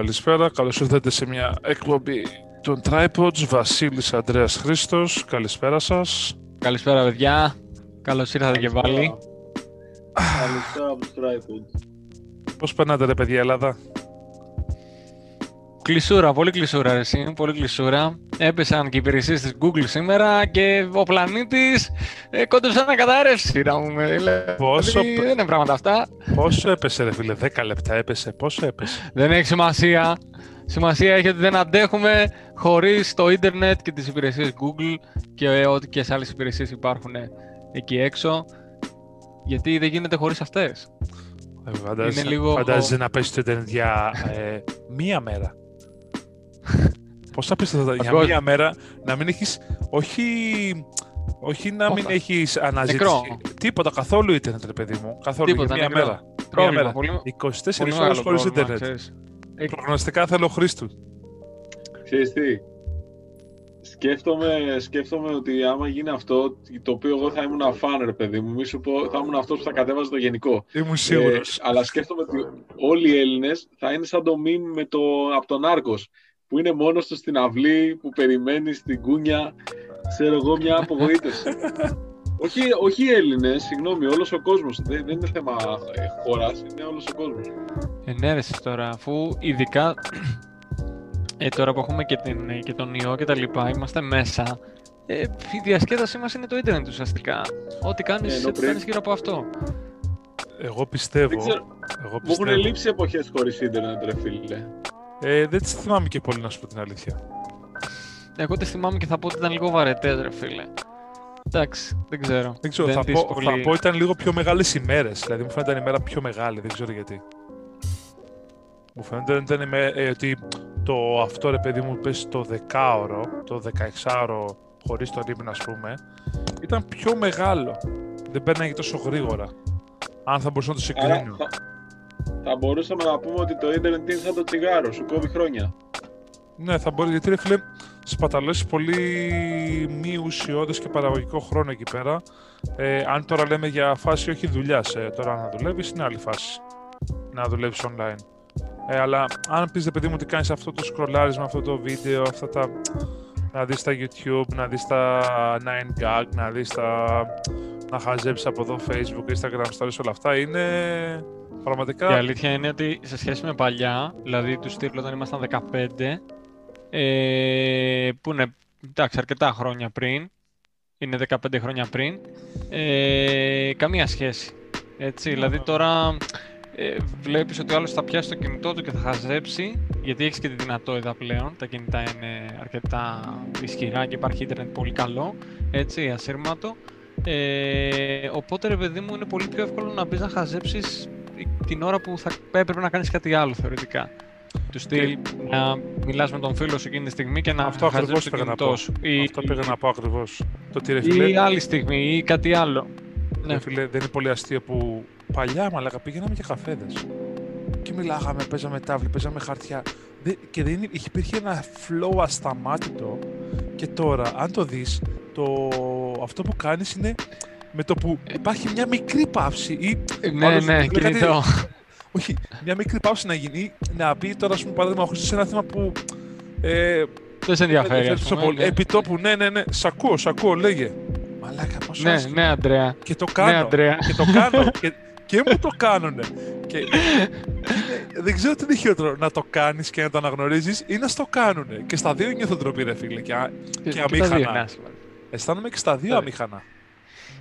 Καλησπέρα, καλώς ήρθατε σε μια εκπομπή των Tripods, Βασίλης Ανδρέας Χρήστος. Καλησπέρα σας. Καλησπέρα παιδιά, καλώς ήρθατε και πάλι. Καλησπέρα από τους Tripods. Πώς περνάτε ρε παιδιά Ελλάδα; Κλεισούρα, πολύ κλεισούρα ρε εσύ, πολύ κλεισούρα. Έπεσαν και οι υπηρεσίες της Google σήμερα και ο πλανήτης ε, κόντεψε να καταρρεύσει. Να πούμε. Πόσο... Δηλαδή, δεν είναι πράγματα αυτά. Πόσο έπεσε ρε φίλε, 10 λεπτά έπεσε, πόσο έπεσε. Δεν έχει σημασία. Σημασία έχει ότι δεν αντέχουμε χωρίς το ίντερνετ και τις υπηρεσίες Google και ό,τι και σε άλλες υπηρεσίες υπάρχουν εκεί έξω. Γιατί δεν γίνεται χωρίς αυτές. Ε, φαντάζεσαι, λίγο... φαντάζεσαι να πέσει το ίντερνετ για ε, μία μέρα. Πώς θα πεις για μία μέρα να μην έχει. Όχι, όχι να μην έχεις αναζήτηση. Νεκρό. Τίποτα, καθόλου ίντερνετ, ρε παιδί μου. Καθόλου Τίποτα, για μία νεκρό. μέρα. Πρόβλημα, μία μέρα. Πολύ... 24 ώρες χωρίς ίντερνετ. Προγνωστικά θέλω Χρήστου. Ξέρεις τι, σκέφτομαι, σκέφτομαι ότι άμα γίνει αυτό, το οποίο εγώ θα ήμουν φαν, ρε παιδί μου, μη σου πω, θα ήμουν αυτός που θα κατέβαζε το γενικό. Ήμουν σίγουρος. Ε, αλλά σκέφτομαι ότι όλοι οι Έλληνες θα είναι σαν το meme με το, από τον Άρκος, που είναι μόνος του στην αυλή, που περιμένει στην κούνια, ξέρω εγώ, μια απογοήτευση. όχι, όχι οι Έλληνες, συγγνώμη, όλος ο κόσμος. Δεν, δεν είναι θέμα χώρας, είναι όλος ο κόσμος. Ενέρεση τώρα, αφού ειδικά ε, τώρα που έχουμε και, την, και τον ιό και τα λοιπά, είμαστε μέσα. Ε, η διασκέδασή μας είναι το ίντερνετ ουσιαστικά. Ό,τι κάνεις, ε, το κάνεις γύρω από αυτό. Εγώ πιστεύω... Ξέρω, εγώ πιστεύω. Μου έχουν λείψει εποχές χωρίς ίντερνετ, ρε φίλε. Ε, δεν τις θυμάμαι και πολύ, να σου πω την αλήθεια. Εγώ τις θυμάμαι και θα πω ότι ήταν λίγο βαρετές, ρε φίλε. Εντάξει, δεν ξέρω. Δεν ξέρω, θα, πω, πολύ... θα πω ήταν λίγο πιο μεγάλες ημέρες. Δηλαδή μου φαίνεται η μέρα πιο μεγάλη, δεν ξέρω γιατί. Μου φαίνεται ήταν ε, ότι το αυτό ρε παιδί μου πες το δεκάωρο, το 16ωρο χωρίς το ύπνο ας πούμε, ήταν πιο μεγάλο. Δεν παίρναγε τόσο γρήγορα. Αν θα μπορούσα να το συγκρίνω. Θα, θα μπορούσαμε να πούμε ότι το ίντερνετ είναι σαν το τσιγάρο, σου κόβει χρόνια. Ναι, θα μπορεί, γιατί ρε φίλε, σπαταλώσεις πολύ μη ουσιώδες και παραγωγικό χρόνο εκεί πέρα. Ε, αν τώρα λέμε για φάση όχι δουλειάς, ε, τώρα να δουλεύεις είναι άλλη φάση. Να δουλεύεις online. Ε, αλλά αν πεις, παιδί μου, ότι κάνεις αυτό το σκρολάρισμα, αυτό το βίντεο, αυτά τα... να δεις τα YouTube, να δεις τα 9gag, να δεις τα... να χαζέψεις από εδώ Facebook, Instagram stories, όλα αυτά, είναι πραγματικά... Η αλήθεια είναι ότι σε σχέση με παλιά, δηλαδή τους στυλ όταν ήμασταν 15, ε, που είναι εντάξει, αρκετά χρόνια πριν, είναι 15 χρόνια πριν, ε, καμία σχέση. Έτσι, δηλαδή τώρα ε, βλέπεις ότι ο άλλος θα πιάσει το κινητό του και θα χαζέψει, γιατί έχεις και τη δυνατότητα πλέον, τα κινητά είναι αρκετά ισχυρά και υπάρχει ίντερνετ πολύ καλό, έτσι, ασύρματο. Ε, οπότε, ρε παιδί μου, είναι πολύ πιο εύκολο να μπεις να χαζέψεις την ώρα που θα έπρεπε να κάνεις κάτι άλλο θεωρητικά. Του στυλ να μιλάς με τον φίλο σου εκείνη τη στιγμή και να Αυτό ακριβώς το κινητό σου. Ή... Αυτό πήγα να πω ακριβώς. Το τι, ρε, φίλε, ή άλλη στιγμή ή κάτι άλλο. Ναι. Φίλε, δεν είναι πολύ αστείο που παλιά μαλάκα πήγαιναμε για καφέδες. Και μιλάγαμε, παίζαμε τάβλη, παίζαμε χαρτιά. Και δεν υπήρχε ένα flow ασταμάτητο. Και τώρα, αν το δεις, το... αυτό που κάνεις είναι με το που υπάρχει μια μικρή παύση ή... Ναι, ναι, κινητό. Όχι, μια μικρή παύση να γίνει, να πει τώρα, ας πούμε, παράδειγμα, ο σε ένα θέμα που... Ε, δεν σε ενδιαφέρει, ας πούμε. Ναι. Επιτόπου, ναι, ναι, ναι, σ' ακούω, σ' ακούω, λέγε. Μαλάκα, πώς Ναι, ναι, Αντρέα. Και το κάνω. Ναι, Αντρέα. Και το κάνω. και, και μου το κάνουνε. Και είναι, δεν ξέρω τι είναι χειρότερο, να το κάνεις και να το αναγνωρίζεις ή να στο κάνουνε. Και στα δύο νιώθω ντροπή, ρε φίλε. Και, και, και αμήχανα. Ναι, Αισθάνομαι και στα δύο αμήχανα.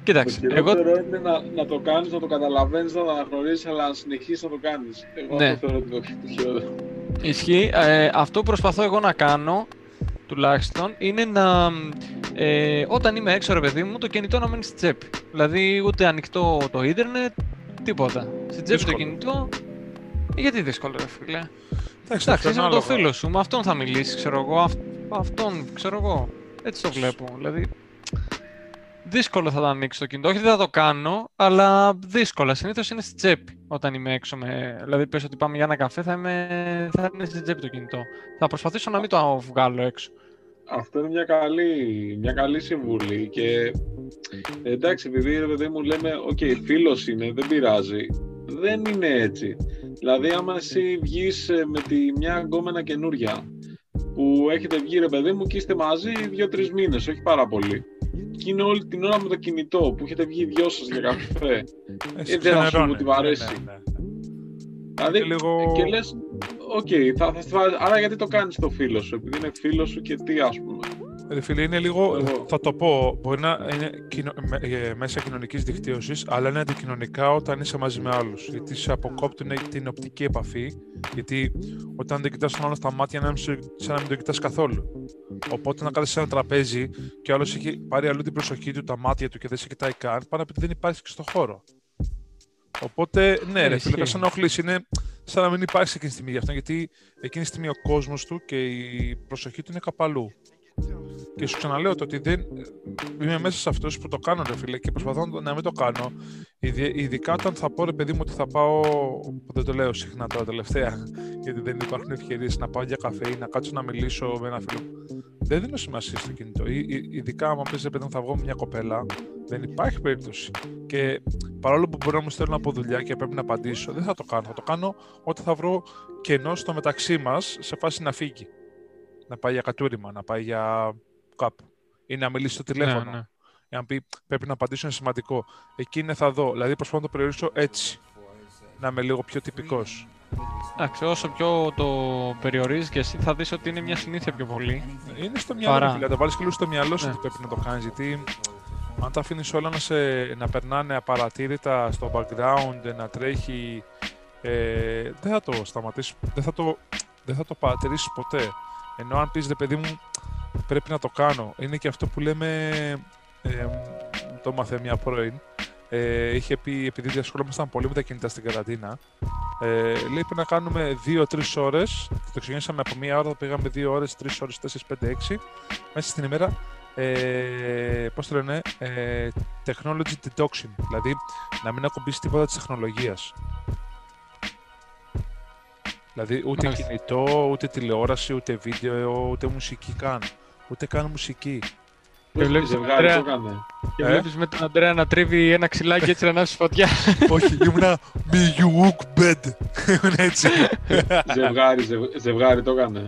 Κοίταξε. Το εγώ... είναι να, να το κάνεις, να το καταλαβαίνεις, να το αναγνωρίζει, αλλά να συνεχίσεις να το κάνεις. Εγώ ναι. αυτό θεωρώ ότι είναι το χειρότερο. Ισχύει. Ε, αυτό που προσπαθώ εγώ να κάνω τουλάχιστον, είναι να ε, όταν είμαι έξω ρε παιδί μου, το κινητό να μένει στη τσέπη. Δηλαδή ούτε ανοιχτό το ίντερνετ, τίποτα. Στη τσέπη το κινητό. Γιατί δύσκολο ρε φίλε. Εντάξει, είσαι με το φίλο σου, με αυτόν θα μιλήσεις, ξέρω εγώ. Αυ... Αυτόν, ξέρω εγώ. Έτσι το βλέπω. Δηλαδή, δύσκολο θα το ανοίξει το κινητό. Όχι, δεν θα το κάνω, αλλά δύσκολα. Συνήθως είναι στη τσέπη όταν είμαι έξω. Με... Δηλαδή, πες ότι πάμε για ένα καφέ, θα, είμαι... θα είναι στη τσέπη το κινητό. Θα προσπαθήσω να μην το βγάλω έξω. Αυτό είναι μια καλή, μια καλή συμβουλή και εντάξει επειδή ρε παιδί μου λέμε ok okay, φίλος είναι, δεν πειράζει δεν είναι έτσι δηλαδή άμα εσύ βγεις ε, με τη μια γκόμενα καινούρια που έχετε βγει ρε παιδί μου και είστε μαζί δύο-τρεις μήνες, όχι πάρα πολύ και είναι όλη την ώρα με το κινητό που έχετε βγει δυο σας για καφέ ε, δεν θα σου ότι αρέσει ναι, ναι, ναι. Δηλαδή, λίγο... και λες, ok, okay, θα, θα, άρα γιατί το κάνεις το φίλο σου, επειδή είναι φίλος σου και τι ας πούμε. Ρε φίλε, είναι λίγο, θα το πω, μπορεί να είναι κοινο, ε, μέσα κοινωνικής δικτύωσης, αλλά είναι αντικοινωνικά όταν είσαι μαζί με άλλους. Γιατί σε αποκόπτουν την οπτική επαφή, γιατί όταν δεν κοιτάς τον άλλο στα μάτια, είναι σαν να μην το κοιτάς καθόλου. Οπότε να κάθεσαι σε ένα τραπέζι και ο άλλος έχει πάρει αλλού την προσοχή του, τα μάτια του και δεν σε κοιτάει καν, πάνω επειδή δεν υπάρχει και στο χώρο. Οπότε, ναι, ρε φίλε, σαν ενοχλήσει είναι σαν να μην υπάρχει εκείνη τη στιγμή για αυτό, γιατί εκείνη τη στιγμή ο κόσμος του και η προσοχή του είναι καπαλού. Και σου ξαναλέω το ότι δεν είμαι μέσα σε αυτούς που το κάνω, ρε φίλε, και προσπαθώ να μην το κάνω. Ειδικά όταν θα πω, ρε παιδί μου, ότι θα πάω. Δεν το λέω συχνά τώρα τελευταία, γιατί δεν υπάρχουν ευκαιρίες να πάω για καφέ ή να κάτσω να μιλήσω με ένα φίλο. Δεν δίνω σημασία στο κινητό. Ειδικά, άμα πεις, ρε παιδί μου, θα βγω με μια κοπέλα, δεν υπάρχει περίπτωση. Και παρόλο που μπορεί να μου στέλνουν από δουλειά και πρέπει να απαντήσω, δεν θα το κάνω. Θα το κάνω όταν θα βρω κενό στο μεταξύ μας σε φάση να φύγει να πάει για κατούριμα, να πάει για κάπου ή να μιλήσει στο τηλέφωνο. Ναι, ναι. Εάν πει πρέπει να απαντήσω είναι σημαντικό. Εκεί είναι θα δω. Δηλαδή προσπαθώ να το περιορίσω έτσι. Να είμαι λίγο πιο τυπικός. Εντάξει, όσο πιο το περιορίζεις και εσύ θα δεις ότι είναι μια συνήθεια πιο πολύ. Είναι στο μυαλό σου. Δηλαδή, το βάλεις και λίγο στο μυαλό σου ναι. ότι πρέπει να το κάνεις. Γιατί αν τα αφήνεις όλα να, σε, να περνάνε απαρατήρητα στο background, να τρέχει. Ε, δεν θα το σταματήσεις, δεν θα το, δεν θα το παρατηρήσει ποτέ. Ενώ αν πεις, ρε παιδί μου, πρέπει να το κάνω. Είναι και αυτό που λέμε, ε, το μάθε μια πρώην, ε, είχε πει, επειδή διασχολούμασταν πολύ με τα κινητά στην καραντίνα, ε, λέει πρέπει να κάνουμε 2-3 ώρες, το ξεκινήσαμε από μία ώρα, πήγαμε 2 ώρες, 3 ώρες, 4, 5, 6, μέσα στην ημέρα, ε, πώς το λένε, ε, technology detoxing, δηλαδή να μην ακουμπήσει τίποτα της τεχνολογίας. Δηλαδή ούτε Μάλιστα. κινητό, ούτε τηλεόραση, ούτε βίντεο, ούτε μουσική καν. Ούτε καν μουσική. Και βλέπεις, Αντρέα, και ε; με τον Αντρέα να τρίβει ένα ξυλάκι έτσι να ανάψει φωτιά. Όχι, ήμουνα «Me you walk bed». Ήμουν έτσι. ζευγάρι, ζευγάρι το έκανε.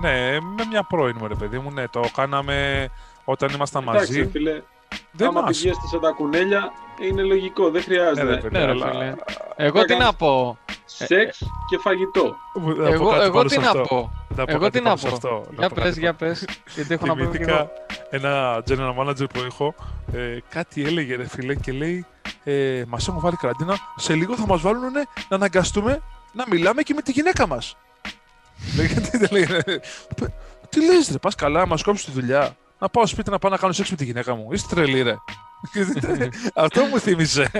Ναι, με μια πρώην μου ρε παιδί μου, ναι, το κάναμε όταν ήμασταν μαζί. Εντάξει, φίλε, δεν άμα πηγαίνετε σε τα κουνέλια, είναι λογικό, δεν χρειάζεται. Ναι, ρε, φίλε. Εγώ τι να πω. Σεξ και φαγητό. Εγώ, εγώ τι να πω. Εγώ τι να πω. Για πες, για πες. Γιατί έχω να πω ένα general manager που έχω, ε, κάτι έλεγε ρε φίλε και λέει ε, μας έχουν βάλει καραντίνα, σε λίγο θα μας βάλουν να αναγκαστούμε να μιλάμε και με τη γυναίκα μας. τι λες ρε, πας καλά, μας κόψεις τη δουλειά να πάω σπίτι να πάω να κάνω σεξ με τη γυναίκα μου. Είστε τρελή, ρε. Αυτό μου θύμισε.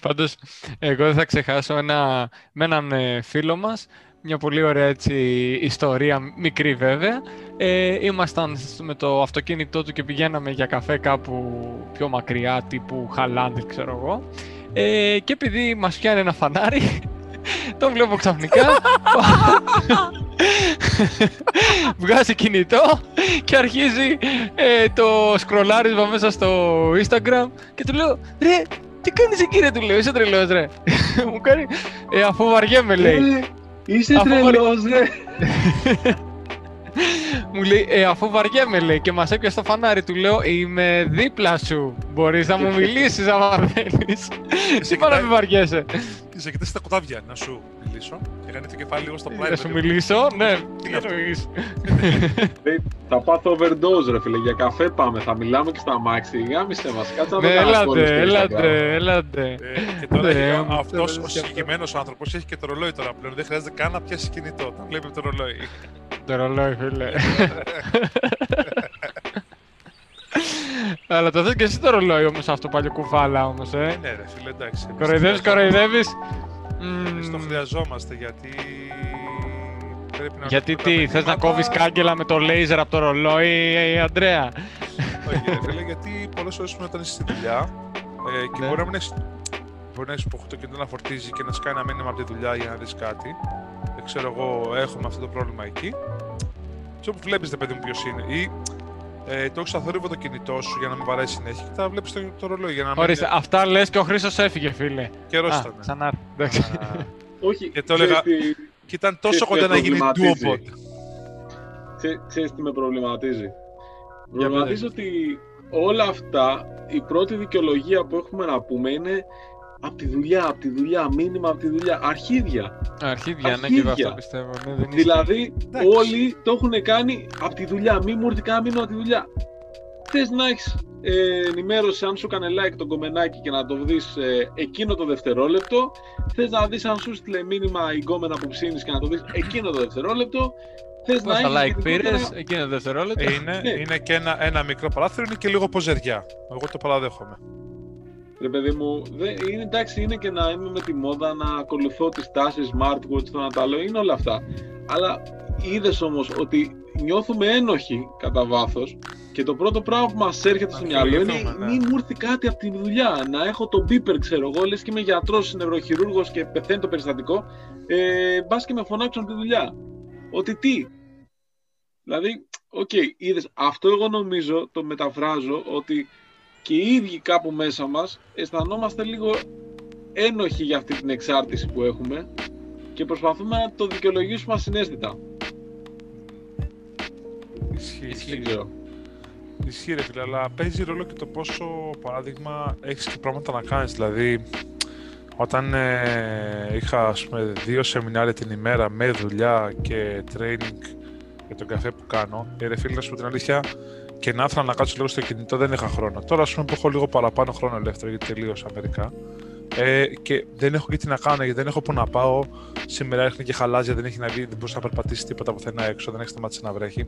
Πάντως, εγώ δεν θα ξεχάσω ένα, με έναν ε, φίλο μας, μια πολύ ωραία έτσι, ιστορία, μικρή βέβαια. Ε, ήμασταν με το αυτοκίνητό του και πηγαίναμε για καφέ κάπου πιο μακριά, τύπου Χαλάνδη, ξέρω εγώ. Ε, και επειδή μας πιάνει ένα φανάρι, το βλέπω ξαφνικά. Βγάζει κινητό και αρχίζει ε, το σκρολάρισμα μέσα στο Instagram και του λέω ρε τι κάνεις εκεί ρε του λέω είσαι τρελός ρε μου κάνει ε, αφού βαριέμαι λέει ε, είσαι τρελός ρε μου λέει, ε, αφού βαριέμαι λέει και μας έπιασε το φανάρι, του λέω, είμαι δίπλα σου. Μπορείς να μου μιλήσεις άμα θέλεις. Τι να μην βαριέσαι. Σε κοιτάς τα κοτάβια να σου μιλήσω και κάνει το κεφάλι λίγο στο πλάι. Να σου μιλήσω, ναι, τι εννοείς; Θα πάθω overdose ρε φίλε, για καφέ πάμε, θα μιλάμε και στα μάξι. Γάμισε μας, κάτσε να το ναι, Έλατε, έλατε, έλατε. Ε, και τώρα ναι, αυτός ο συγκεκριμένος άνθρωπος έχει και το ρολόι τώρα πλέον, δεν χρειάζεται καν να πιάσει κινητό, θα βλέπει το ρολόι. το ρολόι, φίλε. Αλλά το θες και εσύ το ρολόι όμως αυτό παλιό κουφάλα όμως, ε. Ναι, ρε φίλε, εντάξει. εμείς Κοροϊδεύεις, το κοροϊδεύεις. Εμείς το Μμμ. χρειαζόμαστε γιατί. Πρέπει να Γιατί το τι, τα θες να μηνύματα- κόβεις κάγκελα με το λέιζερ από το ρολόι, ε, Αντρέα; Όχι, ρε φίλε, γιατί πολλές φορές όταν είσαι στη δουλειά ε, και Ναι. μπορεί να μην έχει. Μπορεί να έχεις το κινητό να φορτίζει και να σκάει ένα μήνυμα από τη δουλειά για να δεις κάτι. Δεν ξέρω εγώ, έχουμε αυτό το πρόβλημα εκεί. Και όπου βλέπεις, δεν παιδί μου, ποιος είναι. Ή ε, το έχει στα θόρυβο το κινητό σου για να μην βαρέσει συνέχεια και τα βλέπεις το, το ρολόι για να μην. Ορίστε, αυτά λες και ο Χρήστος έφυγε, φίλε. Καιρό Α, ήταν. ξανά. Εντάξει. Α, Όχι, Και το ξέρεις έλεγα- τι- Και ήταν τόσο Ξέρεις τι κοντά να γίνει προβληματίζει; duopod. Ξέ- Ξέρεις τι με προβληματίζει; Για Με προβληματίζει ότι όλα αυτά, η πρώτη δικαιολογία που έχουμε να πούμε είναι από τη δουλειά, από τη δουλειά, μήνυμα από τη δουλειά, αρχίδια. Αρχίδια, ναι, και εγώ Αρχίδια. αυτό πιστεύω. Ναι, δεν Δηλαδή, Εντάξει. όλοι το έχουν κάνει από τη δουλειά. Μη μου έρθει κανένα μήνυμα από τη δουλειά. Θες να έχεις ε, ενημέρωση αν σου έκανε like το κομμενάκι και να το δεις εκείνο το δευτερόλεπτο. Θες να δεις αν σου στείλε μήνυμα η γκόμενα που ψήνεις και να το δεις εκείνο το δευτερόλεπτο. Θες να Πόσα έχεις like γενικότερα- πήρες, εκείνο το δευτερόλεπτο; Είναι, Ναι. είναι και ένα, ένα μικρό παράθυρο, είναι και λίγο ποζεριά. Εγώ το παραδέχομαι. Ρε παιδί μου, δεν, είναι, εντάξει, είναι και να είμαι με τη μόδα, να ακολουθώ τις τάσεις smartwatch, το να τα λέω, είναι όλα αυτά. Αλλά είδες όμως ότι νιώθουμε ένοχοι κατά βάθος και το πρώτο πράγμα που μας έρχεται στο Να μυαλό είναι φυληθούμε, ναι. μην μου έρθει κάτι από τη δουλειά, να έχω το beeper ξέρω εγώ, λες και είμαι γιατρός, νευροχειρούργος και πεθαίνει το περιστατικό, ε, μπας και με φωνάξουν από τη δουλειά. Ότι τι; Δηλαδή, οκ, είδες, αυτό εγώ νομίζω, το μεταφράζω, ότι και οι ίδιοι κάπου μέσα μας αισθανόμαστε λίγο ένοχοι για αυτή την εξάρτηση που έχουμε και προσπαθούμε να το δικαιολογήσουμε ασυναίσθητα. Ισχύει. Δεν ξέρω. Ισχύει ρε φίλε, αλλά παίζει ρόλο και το πόσο παράδειγμα έχεις και πράγματα να κάνεις. Δηλαδή, όταν ε, είχα ας πούμε, δύο σεμινάρια την ημέρα με δουλειά και training για τον καφέ που κάνω, ε, ρε φίλε, να σου πω την αλήθεια, και να ήθελα να κάτσω λίγο στο κινητό δεν είχα χρόνο. Τώρα, ας πούμε, που έχω λίγο παραπάνω χρόνο ελεύθερο γιατί τελείωσα μερικά. Ε, και δεν έχω και τι να κάνω, γιατί δεν έχω που να πάω. Σήμερα έρχεται και χαλάζια, δεν έχει να βγει, δεν μπορείς να περπατήσεις τίποτα πουθενά έξω, δεν έχεις σταματήσει να βρέχει.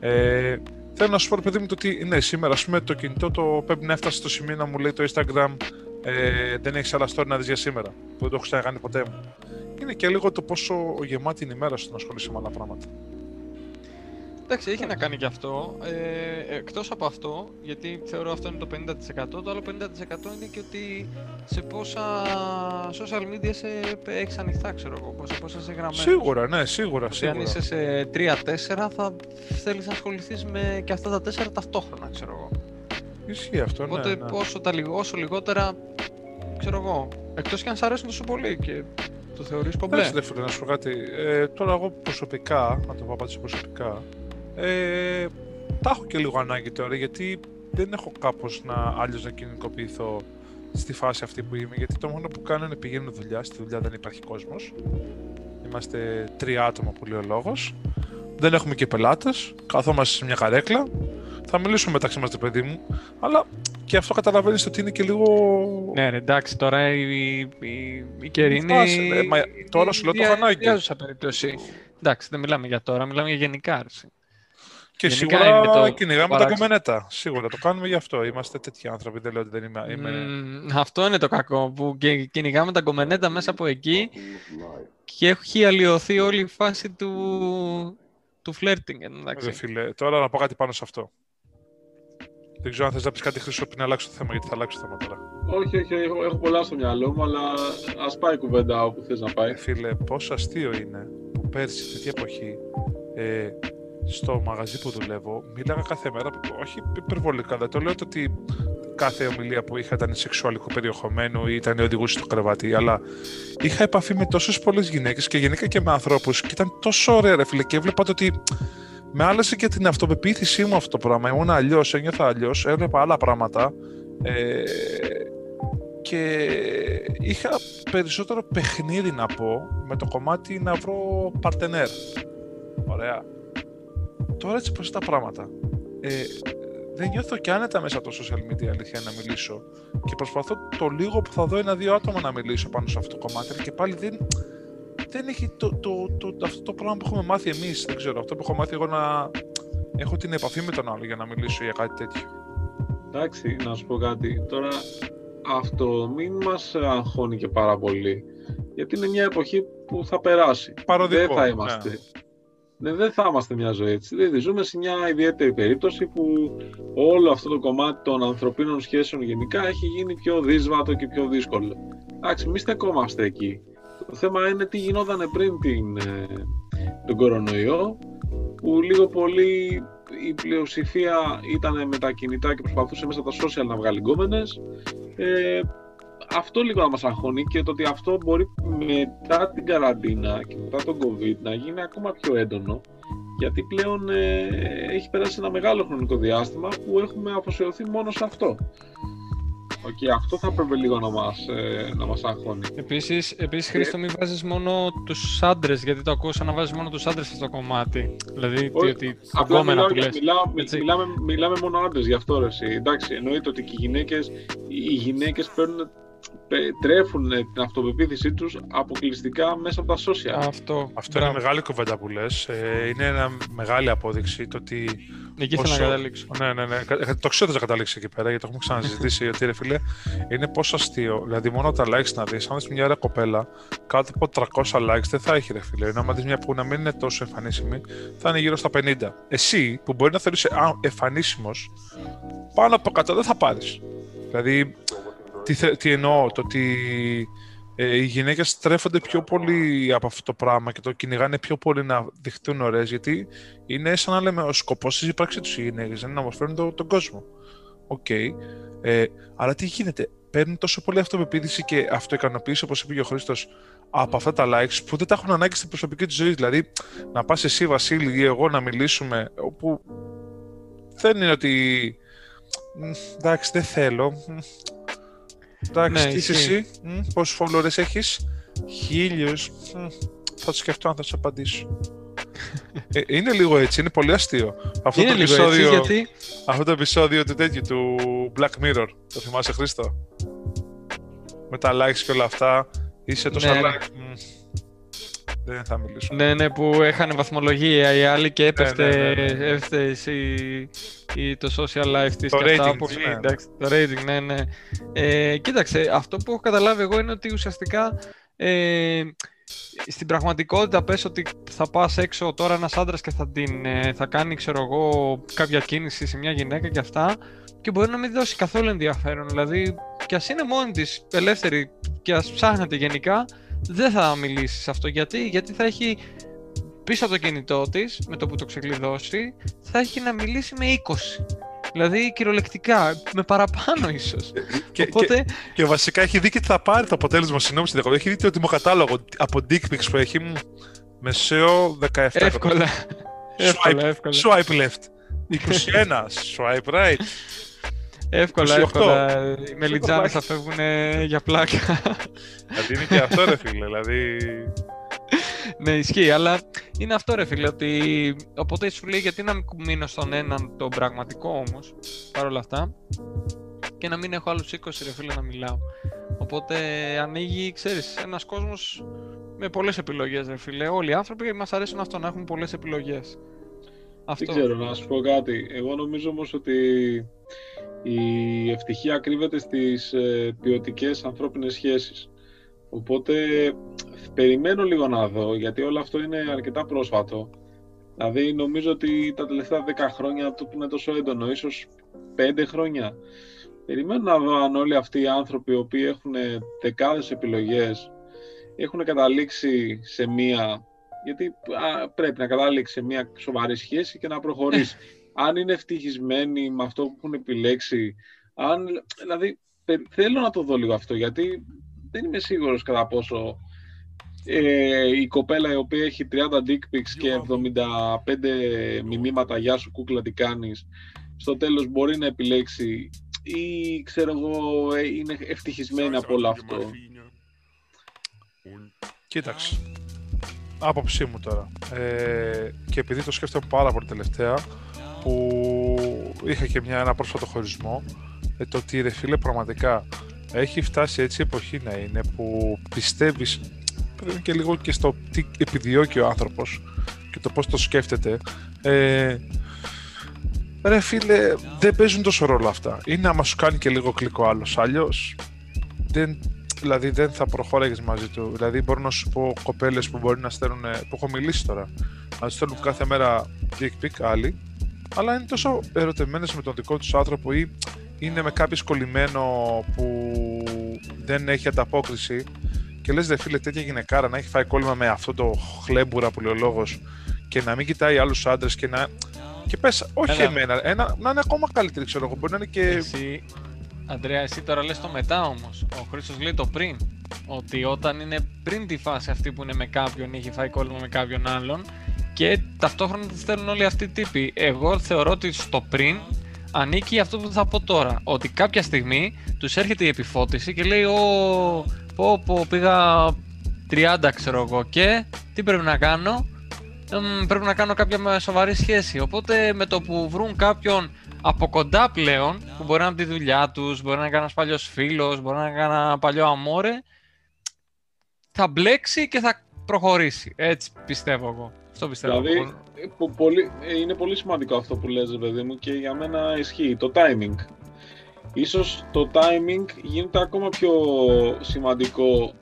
Ε, θέλω να σου πω, ρε παιδί μου, το ότι ναι, σήμερα ας πούμε, το κινητό το πρέπει να έφτασε στο σημείο να μου λέει το Instagram ε, δεν έχεις άλλα story να δεις για σήμερα. Που δεν το έχω ξανακάνει ποτέ μου. Είναι και λίγο το πόσο γεμάτη είναι η μέρα σου να ασχολείσαι με άλλα πράγματα. Εντάξει, έχει να κάνει και αυτό. Ε, εκτός από αυτό, γιατί θεωρώ αυτό είναι το 50%, το άλλο 50% είναι και ότι σε πόσα social media σε έχεις ανοιχτά, ξέρω εγώ, σε πόσα είσαι γραμμένος. Σίγουρα, ναι, σίγουρα. Δηλαδή, αν σίγουρα. είσαι σε 3-4 θα θέλεις να ασχοληθείς με και αυτά τα 4 ταυτόχρονα, ξέρω εγώ. Ισχύει αυτό, ναι. Οπότε ναι. όσο, τα, λιγο- όσο λιγότερα, ξέρω εγώ, εκτός και αν σ' αρέσουν τόσο πολύ και το θεωρείς κομπλέ. Εντάξει, ρε φίλε, να σου πω κάτι. Ε, τώρα, εγώ προσωπικά, να το πω απάντηση προσωπικά, ε, τα έχω και λίγο ανάγκη τώρα γιατί δεν έχω κάπως να, άλλως να κοινωνικοποιηθώ στη φάση αυτή που είμαι. Γιατί το μόνο που κάνω είναι πηγαίνω δουλειά. Στη δουλειά δεν υπάρχει κόσμος. Είμαστε τρία άτομα που λέει ο λόγος. Δεν έχουμε και πελάτες. Καθόμαστε σε μια καρέκλα. Θα μιλήσουμε μεταξύ μας, παιδί μου. Αλλά και αυτό καταλαβαίνεις ότι είναι και λίγο. Ναι, ρε, εντάξει, τώρα η, η, η, η καιρινή. Φάση, ναι, μα τώρα σου λέω το έχω ανάγκη. Διάζουσα περίπτωση. Εντάξει, δεν μιλάμε για τώρα, μιλάμε για γενικά. Αρση. Και Γενικά σίγουρα είναι το κυνηγάμε τα παράξενο. κομμενέτα. Σίγουρα το κάνουμε γι' αυτό. Είμαστε τέτοιοι άνθρωποι. Δεν λέω ότι δεν είμαι. είμαι... Μμμ, αυτό είναι το κακό που και- κυνηγάμε τα κομμενέτα μέσα από εκεί και έχει αλλοιωθεί όλη η φάση του, του flirting. Εντάξει. Ρε φίλε, τώρα να πω κάτι πάνω σε αυτό. Δεν ξέρω αν θες να πεις κάτι χρήσιμο πριν αλλάξω το θέμα, γιατί θα αλλάξω το θέμα τώρα. Όχι, όχι, έχω, έχω πολλά στο μυαλό μου, αλλά ας πάει η κουβέντα όπου θες να πάει. Ε, φίλε, πόσο αστείο είναι που πέρσι, τέτοια εποχή, ε, στο μαγαζί που δουλεύω, μίλαγα κάθε μέρα, όχι υπερβολικά, δεν το λέω το ότι κάθε ομιλία που είχα ήταν σεξουαλικού περιεχομένου ή ήταν οδηγούσε στο κρεβάτι, αλλά είχα επαφή με τόσες πολλές γυναίκες και γενικά και με ανθρώπους και ήταν τόσο ωραία ρε φίλε και έβλεπα το ότι με άλλασε και την αυτοπεποίθησή μου αυτό το πράγμα. Ήμουν αλλιώς, ένιωθα αλλιώς, έβλεπα άλλα πράγματα. Ε, και είχα περισσότερο παιχνίδι να πω με το κομμάτι να βρω παρτενέρ. Ωραία. Τώρα έτσι πως τα πράγματα. Ε, δεν νιώθω και άνετα μέσα από το social media αλήθεια να μιλήσω και προσπαθώ το λίγο που θα δω ένα-δύο άτομα να μιλήσω πάνω σε αυτό το κομμάτι αλλά και πάλι δεν, δεν έχει το, το, το, το, αυτό το πράγμα που έχουμε μάθει εμείς, δεν ξέρω, αυτό που έχω μάθει εγώ να έχω την επαφή με τον άλλο για να μιλήσω για κάτι τέτοιο. Εντάξει, να σου πω κάτι. Τώρα αυτό μην μας αγχώνει και πάρα πολύ. Γιατί είναι μια εποχή που θα περάσει. Παροδικό, δεν θα είμαστε. ναι. Ναι, δεν θα είμαστε μια ζωή έτσι. Δηλαδή, ζούμε σε μια ιδιαίτερη περίπτωση που όλο αυτό το κομμάτι των ανθρωπίνων σχέσεων γενικά έχει γίνει πιο δύσβατο και πιο δύσκολο. Εντάξει, μη στεκόμαστε εκεί. Το θέμα είναι τι γινόταν πριν την, ε, τον κορονοϊό, που λίγο πολύ η πλειοψηφία ήταν με τα κινητά και προσπαθούσε μέσα από τα social να βγάλει γκόμενες. Ε, αυτό λίγο να μας αγχώνει και το ότι αυτό μπορεί μετά την καραντίνα και μετά τον COVID να γίνει ακόμα πιο έντονο γιατί πλέον ε, έχει περάσει ένα μεγάλο χρονικό διάστημα που έχουμε αφοσιωθεί μόνο σε αυτό. Και αυτό θα έπρεπε λίγο να μας, ε, να μας αγχώνει. Επίσης, επίσης Χρήστο, μην βάζεις μόνο τους άντρες, γιατί το ακούσα να βάζεις μόνο τους άντρες σε αυτό το κομμάτι. Δηλαδή, Όχι, ότι Απλά κομμένα μιλάω, που για- λες. μιλάω, έτσι. μιλάμε, μιλάμε μόνο άντρες γι' αυτό ρε εσύ. Εντάξει, εννοείται ότι και οι γυναίκες, οι γυναίκες παίρνουν, πε- τρέφουν την αυτοπεποίθησή τους αποκλειστικά μέσα από τα social. Αυτό. Αυτό Μπράβο. είναι μεγάλη κουβέντα που λες. Ε, είναι ένα μεγάλη απόδειξη το ότι Εκεί θέλω να Όσο- καταλήξω. Ναι, ναι, ναι. Κα- Το ξέρω ότι θα καταλήξει εκεί πέρα γιατί το έχουμε ξαναζητήσει. γιατί ρε φίλε, είναι πόσο αστείο. Δηλαδή, μόνο τα likes να δεις, αν δεις μια ωραία κοπέλα, κάτω από 300 likes δεν θα έχει ρε φίλε. Ενώ άμα δεις μια που να μην είναι τόσο εμφανίσιμη, θα είναι γύρω στα 50. Εσύ που μπορεί να θεωρήσει εμφανίσιμος, πάνω από 100 δεν θα πάρεις. Δηλαδή, τι, θε- τι εννοώ, το ότι ε, οι γυναίκες στρέφονται πιο πολύ από αυτό το πράγμα και το κυνηγάνε πιο πολύ να δειχτούν ωραίες, γιατί είναι σαν να λέμε ο σκοπός της ύπαρξη τους οι γυναίκες είναι να προσφέρουν το, τον κόσμο. Οκ. Ε, αλλά τι γίνεται, παίρνουν τόσο πολύ αυτοπεποίθηση και αυτοικανοποίηση, όπως είπε και ο Χρήστος, από αυτά τα likes που δεν τα έχουν ανάγκη στην προσωπική τους ζωή. Δηλαδή, να πας εσύ, Βασίλη, ή εγώ να μιλήσουμε, όπου δεν είναι ότι. «Μ, Εντάξει, δεν θέλω. Μ, Εντάξει, Ναι, τι είσαι ισχύει. εσύ, Μ, πόσους followers έχεις, χίλιους, Μ, θα το σκεφτώ αν θα σου απαντήσω. ε, είναι λίγο έτσι, είναι πολύ αστείο. Αυτό Είναι το λίγο επεισόδιο, έτσι, γιατί αυτό το επεισόδιο του τέτοιου, του Black Mirror, το θυμάσαι Χρήστο; Με τα likes και όλα αυτά, είσαι τόσα Ναι, ναι. likes. Μ, δεν θα μιλήσω. Ναι, ναι, που έχανε βαθμολογία οι άλλοι και έπεφτε, ναι, ναι, ναι. έπεφτες εσύ, η, το social life της Το και αυτά. rating Πολύ, της, ναι. εντάξει, το rating, ναι, ναι. Ε, κοίταξε, αυτό που έχω καταλάβει εγώ είναι ότι ουσιαστικά ε, στην πραγματικότητα πες ότι θα πας έξω τώρα ένας άντρας και θα, την, ε, θα κάνει, ξέρω εγώ, κάποια κίνηση σε μια γυναίκα και αυτά και μπορεί να μην δώσει καθόλου ενδιαφέρον. Δηλαδή, και ας είναι μόνη της ελεύθερη και ας ψάχνεται γενικά, δεν θα μιλήσεις σε αυτό. Γιατί, γιατί θα έχει πίσω από το κινητό της, με το που το ξεκλειδώσει, θα έχει να μιλήσει με 20. Δηλαδή κυριολεκτικά, με παραπάνω ίσως. Και, Οπότε, και, και βασικά έχει δει και τι θα πάρει το αποτέλεσμα συγγνώμη στην διακοπή. Έχει δει το τιμοκατάλογο από dick pics που έχει μ, μεσαίο 17. εύκολα. εύκολα, εύκολα. Swipe left. 21. Swipe right. Εύκολα, 28. εύκολα. Οι μελιτζάνες πλάκα. θα φεύγουν για πλάκα. δηλαδή είναι και αυτό ρε φίλε. Δηλαδή. ναι, ισχύει, αλλά είναι αυτό ρε φίλε, ότι οπότε σου λέει γιατί να μην μείνω στον έναν τον πραγματικό όμως, παρόλα αυτά, και να μην έχω άλλους 20 ρε φίλε να μιλάω. Οπότε ανοίγει, ξέρεις, ένας κόσμος με πολλές επιλογές ρε φίλε. Όλοι οι άνθρωποι μας αρέσουν αυτό, να έχουν πολλές επιλογές. Αυτό. Δεν ξέρω, να σου πω κάτι. Εγώ νομίζω όμως ότι η ευτυχία κρύβεται στις ε, ποιοτικές ανθρώπινες σχέσεις. Οπότε περιμένω λίγο να δω, γιατί όλο αυτό είναι αρκετά πρόσφατο. Δηλαδή νομίζω ότι τα τελευταία 10 χρόνια αυτό που είναι τόσο έντονο, ίσως 5 χρόνια, περιμένω να δω αν όλοι αυτοί οι άνθρωποι οι οποίοι έχουν δεκάδες επιλογές έχουν καταλήξει σε μία γιατί α, πρέπει να καταλήξει σε μια σοβαρή σχέση και να προχωρήσει. αν είναι ευτυχισμένοι με αυτό που έχουν επιλέξει, αν, δηλαδή πε- θέλω να το δω λίγο αυτό, γιατί δεν είμαι σίγουρος κατά πόσο ε, η κοπέλα η οποία έχει 30 dick pics και 75 μηνύματα «Γεια σου κούκλα, τι κάνεις» στο τέλος μπορεί να επιλέξει ή ξέρω εγώ ε, είναι ευτυχισμένη από όλο αυτό. Κοίταξε. Άποψή μου τώρα. Ε, και επειδή το σκέφτομαι πάρα πολύ τελευταία, που είχα και μια, ένα πρόσφατο χωρισμό, ε, το ότι ρε φίλε πραγματικά έχει φτάσει έτσι η εποχή να είναι που πιστεύεις, είναι και λίγο και στο τι επιδιώκει ο άνθρωπος και το πώς το σκέφτεται. Ε, ρε φίλε, δεν παίζουν τόσο ρόλο αυτά. Είναι άμα σου κάνει και λίγο κλικ ο άλλος. Αλλιώς, δεν, δηλαδή δεν θα προχώραγες μαζί του. Δηλαδή μπορώ να σου πω κοπέλες που μπορεί να στέλνουν, που έχω μιλήσει τώρα, να στέλνουν κάθε μέρα dick pic άλλοι, αλλά είναι τόσο ερωτευμένες με τον δικό τους άνθρωπο ή είναι με κάποιος κολλημένο που δεν έχει ανταπόκριση και λες δε φίλε τέτοια γυναικάρα να έχει φάει κόλλημα με αυτό το χλέμπουρα που λέει ο λόγος και να μην κοιτάει άλλους άντρες και να... Και πες, όχι Έλα. εμένα, ένα, να είναι ακόμα καλύτερη ξέρω εγώ, μπορεί να είναι και... Εσύ, Αντρέα, εσύ τώρα λες το μετά όμως. Ο Χρήστος λέει το πριν. Ότι όταν είναι πριν τη φάση αυτή που είναι με κάποιον ή έχει φάει κόλλημα με κάποιον άλλον και ταυτόχρονα τη στέλνουν όλοι αυτοί οι τύποι. Εγώ θεωρώ ότι στο πριν ανήκει αυτό που θα πω τώρα. Ότι κάποια στιγμή τους έρχεται η επιφώτιση και λέει: Ω, πω, πω, πήγα 30 ξέρω εγώ και τι πρέπει να κάνω; πρέπει να κάνω κάποια σοβαρή σχέση. Οπότε με το που βρουν κάποιον από κοντά πλέον, που μπορεί να είναι τη δουλειά τους, μπορεί να είναι ένα παλιός φίλος, μπορεί να είναι ένα παλιό αμόρε, θα μπλέξει και θα προχωρήσει. Έτσι πιστεύω εγώ. Αυτό πιστεύω. Δηλαδή, πολύ, ε, είναι πολύ σημαντικό αυτό που λες, παιδί μου, και για μένα ισχύει το timing. Ίσως το timing γίνεται ακόμα πιο σημαντικό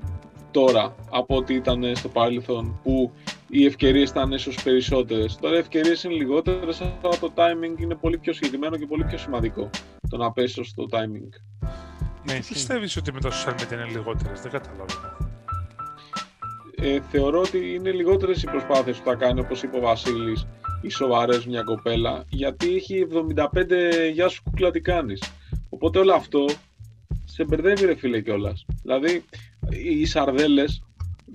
τώρα από ό,τι ήταν στο παρελθόν, που οι ευκαιρίες ήταν ίσως περισσότερες. Τώρα οι ευκαιρίες είναι λιγότερες, αλλά το timing είναι πολύ πιο συγκεκριμένο και πολύ πιο σημαντικό. Το να πέσει στο timing. Ναι, πιστεύεις ότι με το social media είναι λιγότερες, δεν καταλαβαίνω ε, θεωρώ ότι είναι λιγότερες οι προσπάθειες που θα κάνει, όπως είπε ο Βασίλης, οι σοβαρές μια κοπέλα, γιατί έχει 75 γεια σου κούκλα τι κάνεις. Οπότε όλο αυτό σε μπερδεύει, ρε φίλε κιόλας. Δηλαδή, οι σαρδέλες,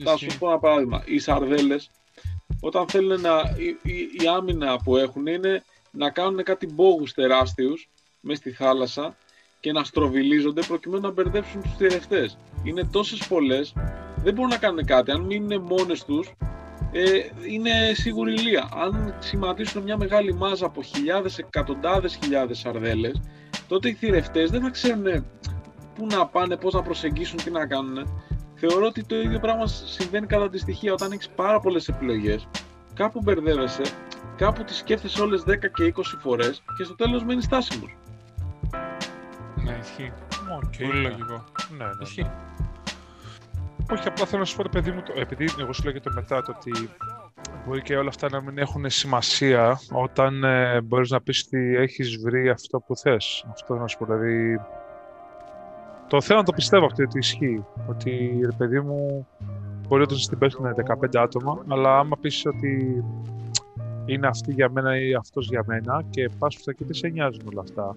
θα σου πω ένα παράδειγμα. Οι σαρδέλες, όταν θέλουν να. Η, η, η, άμυνα που έχουν είναι να κάνουν κάτι μπόγους τεράστιους μες στη θάλασσα και να στροβιλίζονται προκειμένου να μπερδέψουν τους θηρευτές. Είναι τόσες πολλές δεν μπορούν να κάνουν κάτι. Αν μείνουν μόνες τους, ε, είναι σίγουρη ηλία. Αν σχηματίσουν μια μεγάλη μάζα από χιλιάδες, εκατοντάδες χιλιάδες σαρδέλες, τότε οι θηρευτές δεν θα ξέρουν πού να πάνε, πώς να προσεγγίσουν, τι να κάνουν. Θεωρώ ότι το ίδιο πράγμα συμβαίνει κατά τη στοιχεία όταν έχεις πάρα πολλές επιλογές. Κάπου μπερδεύεσαι, κάπου τις σκέφτεσαι όλες 10 και 20 φορές και στο τέλος μένεις στάσιμος. Ναι, ισχύει. Okay. Πολύ λογικό. Ναι, ναι. Ισχύει. Όχι, απλά θέλω να σου πω, παιδί μου, επειδή εγώ σου λέγω το μετά, το ότι μπορεί και όλα αυτά να μην έχουν σημασία όταν ε, μπορείς να πεις ότι έχεις βρει αυτό που θες. Αυτό να σου πω, δηλαδή... Το θέλω να το πιστεύω αυτό, ότι ισχύει. Ότι, ρε παιδί μου, μπορεί όντως στην πέσουν 15 άτομα, αλλά άμα πεις ότι είναι αυτή για μένα ή αυτός για μένα και πας που και δεν σε νοιάζουν όλα αυτά.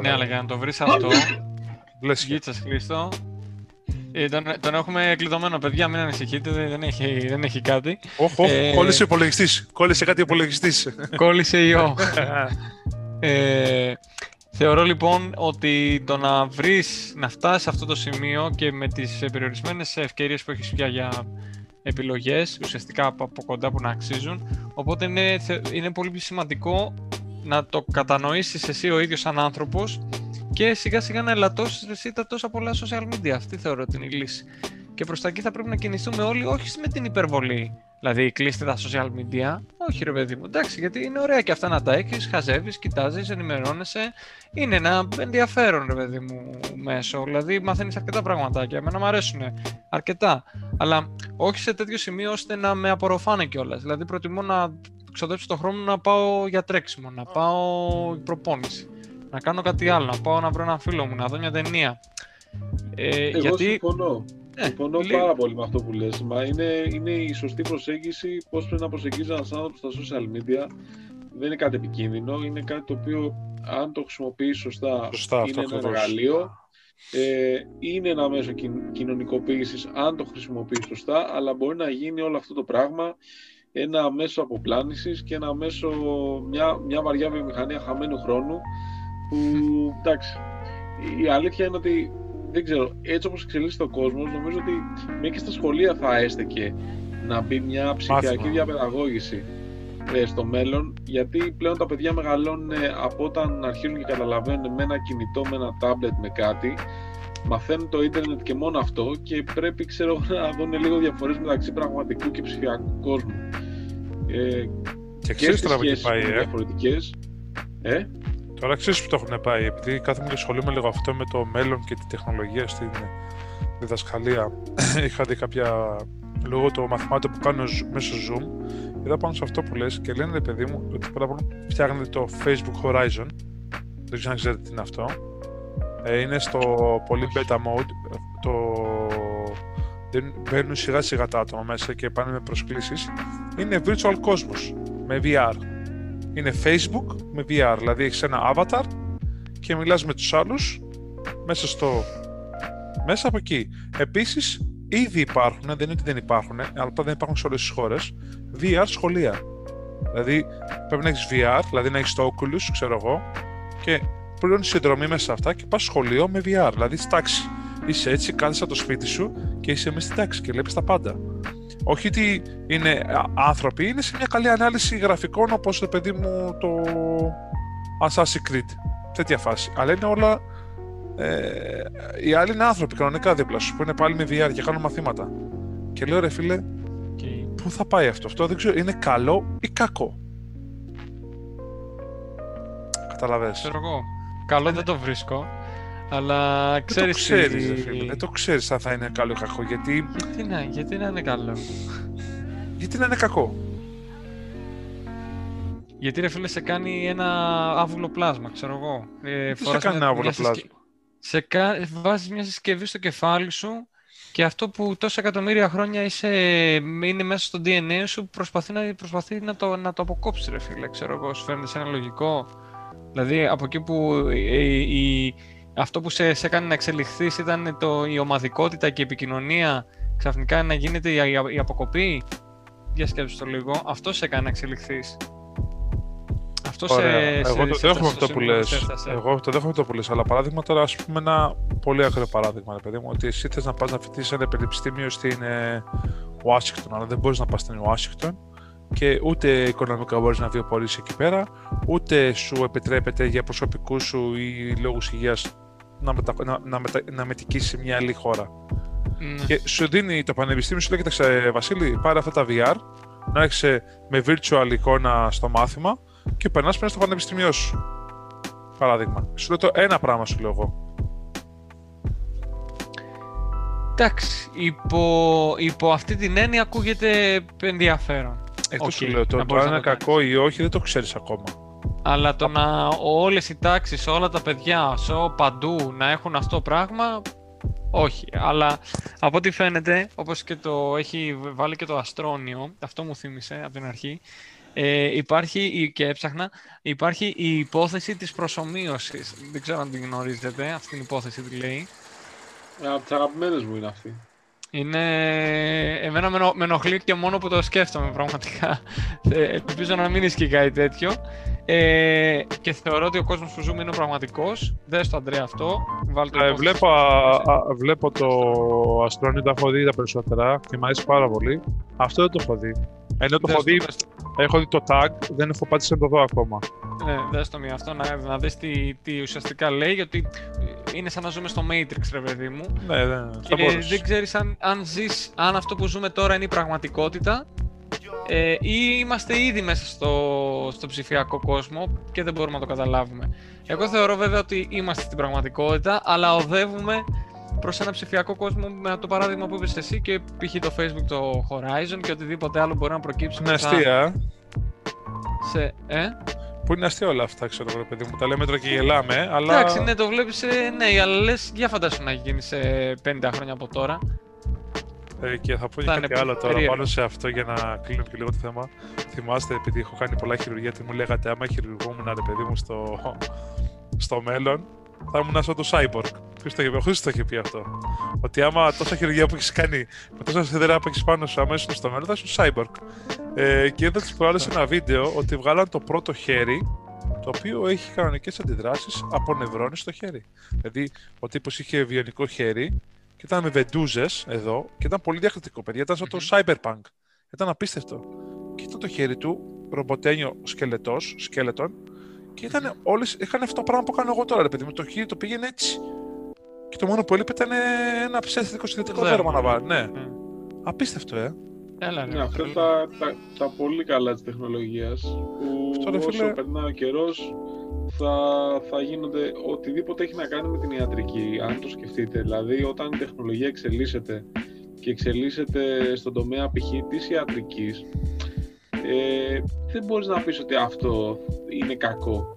Ναι, αλλά για να το βρεις αυτό, Γίτσας Χρήστο, ε, τον, τον, έχουμε κλειδωμένο, παιδιά, μην ανησυχείτε, δεν έχει, δεν έχει κάτι. Όχι, ε, κόλλησε ο υπολογιστής. Κόλλησε κάτι ο υπολογιστής. Κόλλησε ιό. ε, θεωρώ λοιπόν ότι το να βρεις, να φτάσεις σε αυτό το σημείο και με τις περιορισμένες ευκαιρίες που έχεις πια για επιλογές, ουσιαστικά από, από κοντά που να αξίζουν. Οπότε είναι, είναι πολύ σημαντικό να το κατανοήσεις εσύ ο ίδιος σαν άνθρωπος και σιγά σιγά να ελαττώσεις εσύ τα τόσα πολλά social media. Αυτή θεωρώ ότι είναι η λύση. Και προς τα εκεί θα πρέπει να κινηθούμε όλοι, όχι με την υπερβολή. Δηλαδή, κλείστε τα social media. Όχι, ρε παιδί μου, εντάξει, γιατί είναι ωραία και αυτά να τα έχεις, χαζεύεις, κοιτάζεις, ενημερώνεσαι. Είναι ένα ενδιαφέρον, ρε παιδί μου, μέσο. Δηλαδή, μαθαίνεις αρκετά πραγματάκια. Εμένα μου αρέσουν αρκετά. Αλλά όχι σε τέτοιο σημείο ώστε να με απορροφάνε κιόλας. Δηλαδή, προτιμώ να ξοδέψω το χρόνο να πάω για τρέξιμο, να πάω προπόνηση να κάνω κάτι άλλο, να πάω να βρω ένα φίλο μου, να δω μια ταινία. Ε, Εγώ γιατί... συμφωνώ. Ε, συμφωνώ πάρα πολύ με αυτό που λες. Μα είναι, είναι η σωστή προσέγγιση πώς πρέπει να προσεγγίζεις ένας άνθρωπος στα social media. Δεν είναι κάτι επικίνδυνο, είναι κάτι το οποίο αν το χρησιμοποιείς σωστά, σωστά είναι ένα εργαλείο. Ε, είναι ένα μέσο κοινωνικοποίησης αν το χρησιμοποιείς σωστά, αλλά μπορεί να γίνει όλο αυτό το πράγμα ένα μέσο αποπλάνησης και ένα μέσο, μια, μια βαριά βιομηχανία χαμένου χρόνου που εντάξει, η αλήθεια είναι ότι δεν ξέρω, έτσι όπως εξελίσσεται ο κόσμος, νομίζω ότι μέχρι και στα σχολεία θα έστεκε να μπει μια ψηφιακή διαπαιδαγώγηση ε, στο μέλλον, γιατί πλέον τα παιδιά μεγαλώνουν από όταν αρχίζουν και καταλαβαίνουν με ένα κινητό, με ένα τάμπλετ, με κάτι μαθαίνουν το ίντερνετ και μόνο αυτό και πρέπει ξέρω να δουν λίγο διαφορές μεταξύ πραγματικού και ψηφιακού κόσμου. Ε, Και ξέρεις τώρα που έχει σχέσεις πάει, είναι ε; διαφορετικές. Ε, Τώρα ξέρεις που το έχουν πάει, επειδή κάθομαι και ασχολούμαι λίγο αυτό με το μέλλον και τη τεχνολογία στην διδασκαλία. Είχα δει κάποια, λόγω των μαθημάτων που κάνω ζ- μέσω Zoom, είδα πάνω σε αυτό που λες και λένε, ρε παιδί μου, ότι πρώτα απ' όλα φτιάχνετε το Facebook Horizon. Δεν ξέρω αν ξέρετε τι είναι αυτό. Ε, είναι στο πολύ beta mode. Το... δεν- Μπαίνουν σιγά σιγά τα άτομα μέσα και πάνε με προσκλήσεις. Είναι virtual κόσμος με VR είναι Facebook με VR. Δηλαδή έχεις ένα avatar και μιλάς με τους άλλους μέσα στο... μέσα από εκεί. Επίσης, ήδη υπάρχουν, δεν είναι ότι δεν υπάρχουν, αλλά απλά δεν υπάρχουν σε όλες τις χώρες, VR σχολεία. Δηλαδή, πρέπει να έχεις VR, δηλαδή να έχεις το Oculus, ξέρω εγώ, και πληρώνεις συνδρομή μέσα σε αυτά και πας σχολείο με VR, δηλαδή στη τάξη. Είσαι έτσι, κάθεσαι από το σπίτι σου και είσαι μέσα στη τάξη και βλέπεις τα πάντα. Όχι ότι είναι α, άνθρωποι, είναι σε μια καλή ανάλυση γραφικών όπως το παιδί μου το Assassin's Creed. Τέτοια φάση. Αλλά είναι όλα. Ε, οι άλλοι είναι άνθρωποι κανονικά δίπλα σου που είναι πάλι με VR και κάνουν μαθήματα. Και λέω ρε φίλε, Και... πού θα πάει αυτό. Αυτό δεν ξέρω, είναι καλό ή κακό; Καταλαβες. Ξέρω εγώ. Καλό δεν το βρίσκω. Αλλά Δεν το ξέρεις ξέρεις, τι- ρε φίλε. Δεν το ξέρεις αν θα είναι καλό ή κακό. Γιατί, Γιατί να, γιατί να είναι καλό; γιατί να είναι κακό; Γιατί ρε φίλε σε κάνει ένα άβουλο πλάσμα, ξέρω εγώ. Ε, Τι σε φοράς κάνει μια- ένα άβολο μια συσκε- πλάσμα. Σε κα... βάζεις μια συσκευή στο κεφάλι σου και αυτό που τόσα εκατομμύρια χρόνια είσαι, είναι μέσα στο DNA σου προσπαθεί να, προσπαθεί να, το, να το αποκόψεις ρε φίλε, ξέρω εγώ, σου φαίνεται σε ένα λογικό. Δηλαδή από εκεί που ε, η, αυτό που σε, σε έκανε να εξελιχθείς ήταν το, η ομαδικότητα και η επικοινωνία ξαφνικά να γίνεται η, η, η αποκοπή; Για σκέψου το λίγο, αυτό σε έκανε να εξελιχθείς. Αυτό Ωραία. σε, Εγώ σε, το σε δέχομαι έφτασε αυτό στο που σημείο λες. σε έφτασε. Εγώ το δέχομαι αυτό που λες. Αλλά παράδειγμα τώρα, ας πούμε, ένα πολύ ακραίο παράδειγμα, ρε παιδί μου, ότι εσύ θες να πας να φοιτήσεις σε ένα πανεπιστήμιο στην ε, Ουάσιγκτον, αλλά δεν μπορείς να πας στην Ουάσιγκτον και ούτε οικονομικά μπορείς να βιοπορήσεις εκεί πέρα, ούτε σου επιτρέπεται για προσωπικούς σου ή λόγους υγείας να, μετα... να, να, μετα... να μετικήσεις σε μια άλλη χώρα. Ναι. Και σου δίνει το πανεπιστήμιο, σου λέει: Κοίταξε, Βασίλη, πάρε αυτά τα VR, να έρχεσαι με virtual εικόνα στο μάθημα και περνάς πέρα στο πανεπιστήμιό σου. Παράδειγμα. Σου λέω το ένα πράγμα, σου λέω εγώ. Εντάξει, υπό, υπό αυτή την έννοια ακούγεται ενδιαφέρον. Αυτό Οκ, σου λέω. Το, να το μπορείς αν να είναι το κακό ή όχι δεν το ξέρεις ακόμα. Αλλά το να όλες οι τάξεις, όλα τα παιδιά, σε ό, παντού να έχουν αυτό το πράγμα, όχι. Αλλά από ό,τι φαίνεται, όπως και το έχει βάλει και το Αστρόνιο, αυτό μου θύμισε από την αρχή, ε, υπάρχει, η- και έψαχνα, υπάρχει η υπόθεση της προσωμείωσης. Δεν ξέρω αν την γνωρίζετε, αυτή την υπόθεση τι λέει. από τις αγαπημένες μου είναι αυτή. Είναι... Εμένα με, ενο- με ενοχλεί και μόνο που το σκέφτομαι πραγματικά. Ε, Ελπίζω να μην ισχύει κάτι τέτοιο. Ε, και θεωρώ ότι ο κόσμος που ζούμε είναι ο πραγματικός. Δες το Αντρέα αυτό. Βάλτε το Ε, υπόθεση βλέπω, της α, α, βλέπω το Αστρόνιο, τα έχω δει τα περισσότερα και μου αρέσει πάρα πολύ. Αυτό δεν το έχω δει. Ενώ το Δες έχω δει, δες το. έχω δει το tag, δεν έχω πάτησει να το δω ακόμα. Ναι, δες το μία αυτό, να, να δεις τι, τι ουσιαστικά λέει, γιατί είναι σαν να ζούμε στο Matrix, ρε παιδί μου. Ναι, ναι, θα Και μπορούσε. δεν ξέρεις αν, αν ζεις, αν αυτό που ζούμε τώρα είναι η πραγματικότητα ε, ή είμαστε ήδη μέσα στο, στο ψηφιακό κόσμο και δεν μπορούμε να το καταλάβουμε. Εγώ θεωρώ βέβαια ότι είμαστε στην πραγματικότητα, αλλά οδεύουμε προς ένα ψηφιακό κόσμο με το παράδειγμα που είπες εσύ και π.χ. το Facebook, το Horizon και οτιδήποτε άλλο μπορεί να προκύψει Είναι που θα- αστεία, ε. σε, ε; Που είναι αστεία όλα αυτά, ξέρω εγώ, ρε παιδί μου. Τα λέμε τώρα και γελάμε, αλλά. Εντάξει, ναι, το βλέπεις, ε, ναι, αλλά λες, για φαντάσου να γίνει σε 50 χρόνια από τώρα. Ε, και θα πω και Θα κάτι είναι άλλο τώρα περίεργο. πάνω σε αυτό για να κλείνω και λίγο το θέμα. Θυμάστε, επειδή έχω κάνει πολλά χειρουργία, τι μου λέγατε, άμα χειρουργούμουν, ρε παιδί μου, στο, στο μέλλον, θα ήμουν σαν το Cyborg. Ποιος το είχε πει, ο Χρήστος το είχε πει αυτό. Ότι άμα τόσα χειρουργία που έχεις κάνει, με τόσα σιδερά που έχεις πάνω σου αμέσως στο μέλλον, θα είσαι Cyborg. Ε, και είδα τις προάλλες ένα βίντεο ότι βγάλαν το πρώτο χέρι, το οποίο έχει κανονικές αντιδράσεις από νευρώνεις στο χέρι. Δηλαδή, ο τύπος είχε βιονικό χέρι και ήταν με βεντούζες εδώ και ήταν πολύ διακριτικό, παιδιά. Ήταν σαν το Cyberpunk. Ήταν απίστευτο. Και ήταν το χέρι του, ρομποτένιο σκελετός, σκέλετον, και ήταν όλες, είχαν αυτό το πράγμα που κάνω εγώ τώρα, ρε παιδί μου. Το χέρι το πήγαινε έτσι. Και Και το μόνο που έλειπε ήταν ένα ψεύτικο συνδετικό Δέρμα. δέρμα να βάλει. Ναι. Ναι. Απίστευτο, ε. Έλα, ρε, Ναι, αυτά φίλε. τα, τα, τα πολύ καλά της τεχνολογίας που Αυτό, ρε, όσο φίλε. περνάει ο καιρός θα, θα γίνονται οτιδήποτε έχει να κάνει με την ιατρική, αν το σκεφτείτε. Δηλαδή, όταν η τεχνολογία εξελίσσεται και εξελίσσεται στον τομέα π.χ. της ιατρικής, ε, δεν μπορείς να πεις ότι αυτό είναι κακό.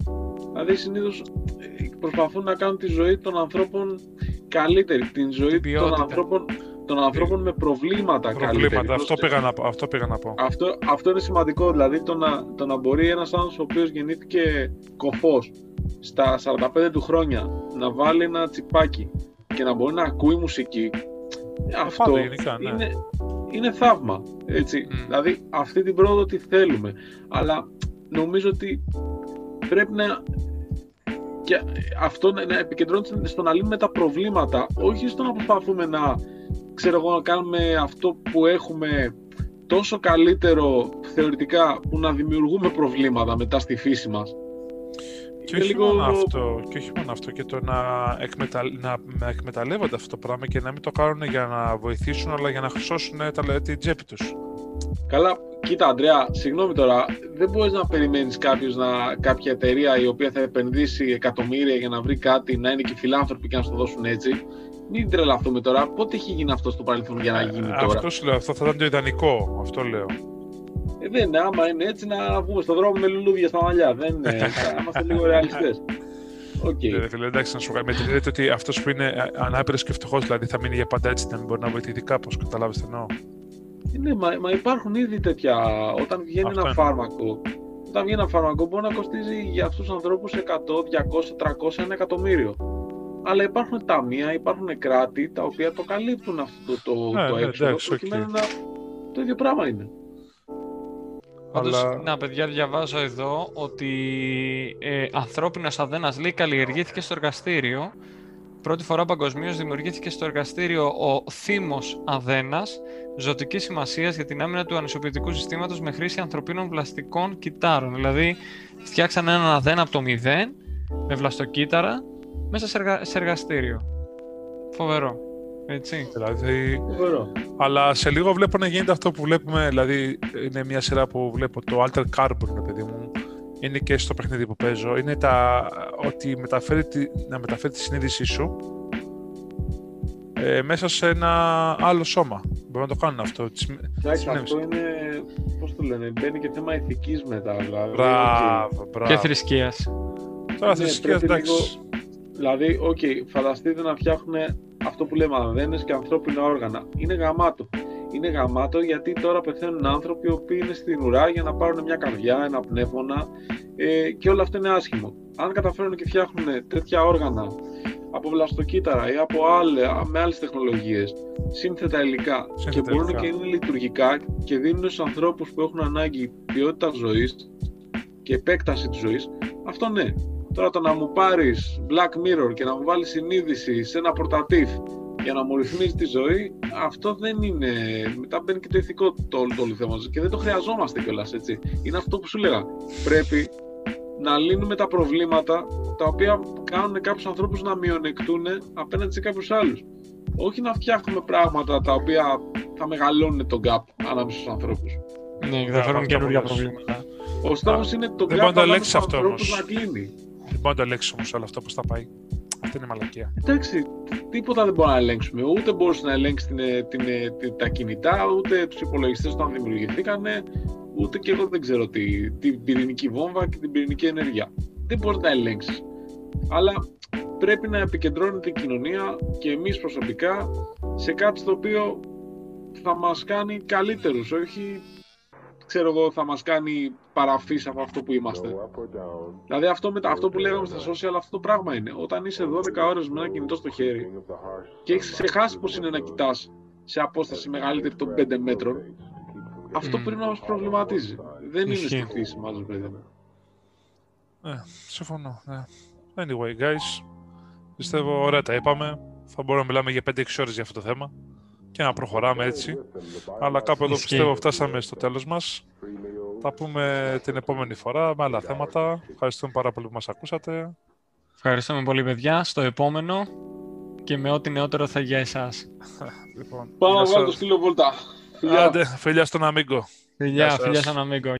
Δηλαδή, συνήθως ε, προσπαθούν να κάνουν τη ζωή των ανθρώπων καλύτερη, την ζωή των ποιότητα. ανθρώπων, των ανθρώπων με προβλήματα, καλύτερη. Προβλήματα. Αυτό Ώστε- πήγα, να, πω- αυτό πήγα να πω. αυτό, αυτό είναι σημαντικό, δηλαδή το να, το να μπορεί ένας άνθρωπος ο οποίος γεννήθηκε κοφός στα 45 του χρόνια να βάλει ένα τσιπάκι και να μπορεί να ακούει μουσική αυτό πάντα γενικά, ναι. είναι, είναι θαύμα, έτσι. Μμ. Δηλαδή αυτή την πρόοδο τη θέλουμε, αλλά νομίζω ότι πρέπει να και αυτό να, να επικεντρώνεται στο να λύνουμε τα προβλήματα, όχι στο να προσπαθούμε να, ξέρω εγώ, να κάνουμε αυτό που έχουμε τόσο καλύτερο θεωρητικά που να δημιουργούμε προβλήματα μετά στη φύση μας. Και Είναι όχι, λίγο- μόνο αυτό, και όχι μόνο αυτό, και το να, εκμεταλλ, να, να εκμεταλλεύονται αυτό το πράγμα και να μην το κάνουν για να βοηθήσουν, αλλά για να χρυσώσουν τα, την τσέπη τους. Καλά, κοίτα Αντρέα, συγγνώμη τώρα, δεν μπορείς να περιμένεις κάποιος να, κάποια εταιρεία η οποία θα επενδύσει εκατομμύρια για να βρει κάτι, να είναι και φιλάνθρωποι και να σου το δώσουν έτσι; Μην τρελαθούμε τώρα. Πότε έχει γίνει αυτό στο παρελθόν για να γίνει τώρα; αυτός σου λέω, αυτό θα ήταν το ιδανικό, αυτό λέω. Ε, δεν είναι, άμα είναι έτσι να βγούμε στον δρόμο με λουλούδια στα μαλλιά. Δεν είναι. θα είμαστε λίγο ρεαλιστές. Οκ. Ε, φίλε, εντάξει, να σου κάνω. Με την ιδέα ότι αυτός που είναι ανάπηρος και φτωχός, δηλαδή θα μείνει για πάντα έτσι, να μην μπορεί να βοηθηθεί κάπως. Καταλάβεις τι εννοώ. Ε, Ναι, μα, μα υπάρχουν ήδη τέτοια. Όταν βγαίνει Αυτό ένα είναι. φάρμακο, όταν βγαίνει ένα φάρμακο μπορεί να κοστίζει για αυτούς τους ανθρώπους 100, 200, 300, ένα εκατομμύριο. Αλλά υπάρχουν ταμεία, υπάρχουν κράτη τα οποία το καλύπτουν αυτό το, το, Ναι, το ναι, έξοδο εντάξει, οκ. προκειμένου να. Το ίδιο πράγμα είναι. Πάντως, Αλλά- να παιδιά, διαβάζω εδώ ότι ε, ανθρώπινος αδένας λέει καλλιεργήθηκε στο εργαστήριο. Πρώτη φορά παγκοσμίως δημιουργήθηκε στο εργαστήριο ο θύμος αδένας, ζωτικής σημασίας για την άμυνα του ανισοποιητικού συστήματος με χρήση ανθρωπίνων βλαστικών κυτάρων. Δηλαδή, φτιάξαν έναν αδένα από το μηδέν με βλαστοκύτταρα μέσα σε, εργα- σε εργαστήριο. Φοβερό. Έτσι. Δηλαδή, Φοβερό. αλλά σε λίγο βλέπω να γίνεται αυτό που βλέπουμε. Δηλαδή, είναι μια σειρά που βλέπω το Altered Carbon, ρε παιδί μου. Είναι και στο παιχνίδι που παίζω. Είναι τα, ότι μεταφέρει τη, να μεταφέρει τη συνείδησή σου ε, μέσα σε ένα άλλο σώμα. Μπορούν να το κάνουν αυτό. Τις- Εντάξει, συνέβη. αυτό είναι. Πώς το λένε, μπαίνει και θέμα ηθικής μετά. Δηλαδή, οκ. Μπράβο, μπράβο. Και θρησκείας. Τώρα Ναι, θρησκείας, πρέπει εντάξει. Δηλαδή, οκ, φανταστείτε να φτιάχνουν αυτό που λέμε αδένες και ανθρώπινα όργανα. Είναι γαμάτο. Είναι γαμάτο γιατί τώρα πεθαίνουν άνθρωποι οι οποίοι είναι στην ουρά για να πάρουν μια καρδιά, ένα πνεύμονα ε, και όλο αυτό είναι άσχημο. Αν καταφέρουν και φτιάχνουν τέτοια όργανα από βλαστοκύτταρα ή από άλλα, με άλλες τεχνολογίες, σύνθετα υλικά και Σύνθετα μπορούν υλικά. και είναι λειτουργικά και δίνουν στους ανθρώπους που έχουν ανάγκη ποιότητας ζωής και επέκταση της ζωής, αυτό ναι. Τώρα το να μου πάρεις Black Mirror και να μου βάλεις συνείδηση σε ένα πορτατίφ για να μου ρυθμίζει τη ζωή, αυτό δεν είναι. Μετά μπαίνει και το ηθικό το, το όλο θέμα και δεν το χρειαζόμαστε κιόλας έτσι. Είναι αυτό που σου λέγα. Πρέπει να λύνουμε τα προβλήματα τα οποία κάνουν κάποιους ανθρώπους να μειονεκτούν απέναντι σε κάποιους άλλους. Όχι να φτιάχνουμε πράγματα τα οποία θα μεγαλώνουν τον gap ανάμεσα στους ανθρώπους. Ναι, και θα Μπράβο, φέρουν αυτό καινούργια που λες. προβλήματα. Ο στόχος είναι το δεν gap μπορεί να το ανάμεσα ελέγξεις στους αυτό ανθρώπους όμως. να κλείνει. Δεν μπορεί να το ελέγξει όμω όλο αυτό πώς θα πάει. Αυτή είναι η μαλακία. Εντάξει, τίποτα δεν μπορούμε να ελέγξουμε. Ούτε μπορούσε να ελέγξει την, ε, την, ε, την- τα κινητά, ούτε τους υπολογιστές όταν δημιουργηθήκαν, ούτε και εγώ δεν ξέρω τι, την πυρηνική βόμβα και την πυρηνική ενέργεια. Δεν μπορείς να ελέγξεις. Αλλά πρέπει να επικεντρώνεται η κοινωνία και εμείς προσωπικά σε κάτι στο οποίο θα μας κάνει καλύτερους, όχι ξέρω εγώ θα μας κάνει παραφύς από αυτό που είμαστε. Δηλαδή αυτό, με, τα- αυτό που λέγαμε στα social αυτό το πράγμα είναι. Όταν είσαι 12 ώρες με ένα κινητό στο χέρι και έχεις ξεχάσει πώς είναι να κοιτάς σε απόσταση μεγαλύτερη των 5 μέτρων, αυτό Μμμ. πρέπει να μας προβληματίζει. Δεν είναι Ισχύει. στη φύση μας, ρε παιδί μου. Ναι, συμφωνώ. Ναι. Anyway, guys, πιστεύω ωραία τα είπαμε. Θα μπορούμε να μιλάμε για 5-6 ώρες για αυτό το θέμα και να προχωράμε έτσι. Αλλά κάπου εδώ Ισχύει. πιστεύω φτάσαμε στο τέλος μας. Θα πούμε την επόμενη φορά με άλλα θέματα. Ευχαριστούμε πάρα πολύ που μας ακούσατε. Ευχαριστούμε πολύ, παιδιά. Στο επόμενο και με ό,τι νεότερο θα για εσάς. Λοιπόν, Πάμε γεια να βγάλω σας. το σκύλο βολτά. Φιλιά. Άντε, φιλιά στον Αμίγκο. Φιλιά, σας. φιλιά σαν αμίγκο.